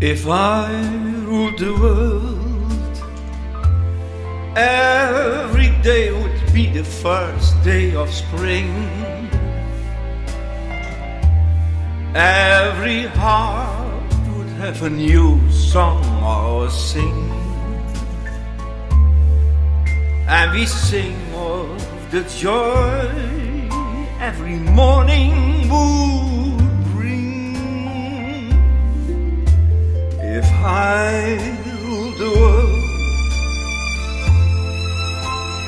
If I ruled the world, every day would be the first day of spring. Every heart would have a new song or sing. And we sing of the joy every morning would If I ruled the world,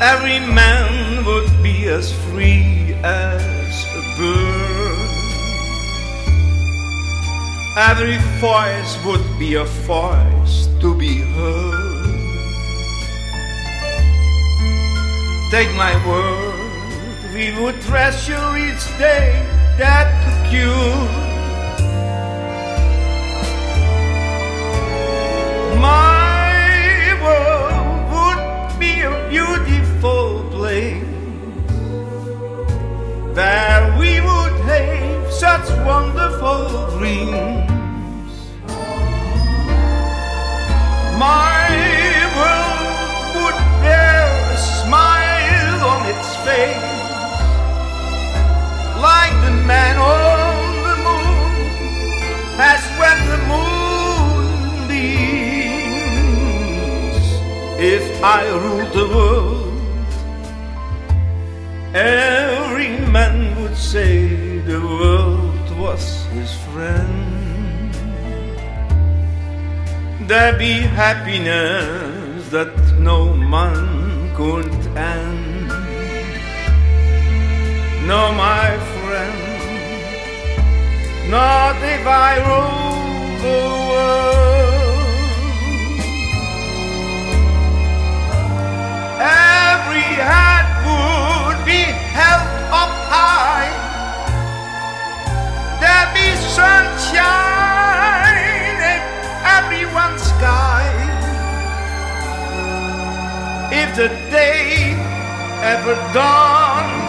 every man would be as free as a bird. Every voice would be a voice to be heard. Take my word, we would treasure each day that occurred. Where we would have such wonderful dreams. My world would bear a smile on its face, like the man on the moon has when the moon beams. If I ruled the world, every his friend. There be happiness that no man could end. No, my friend, not if I rule if the day ever dawned.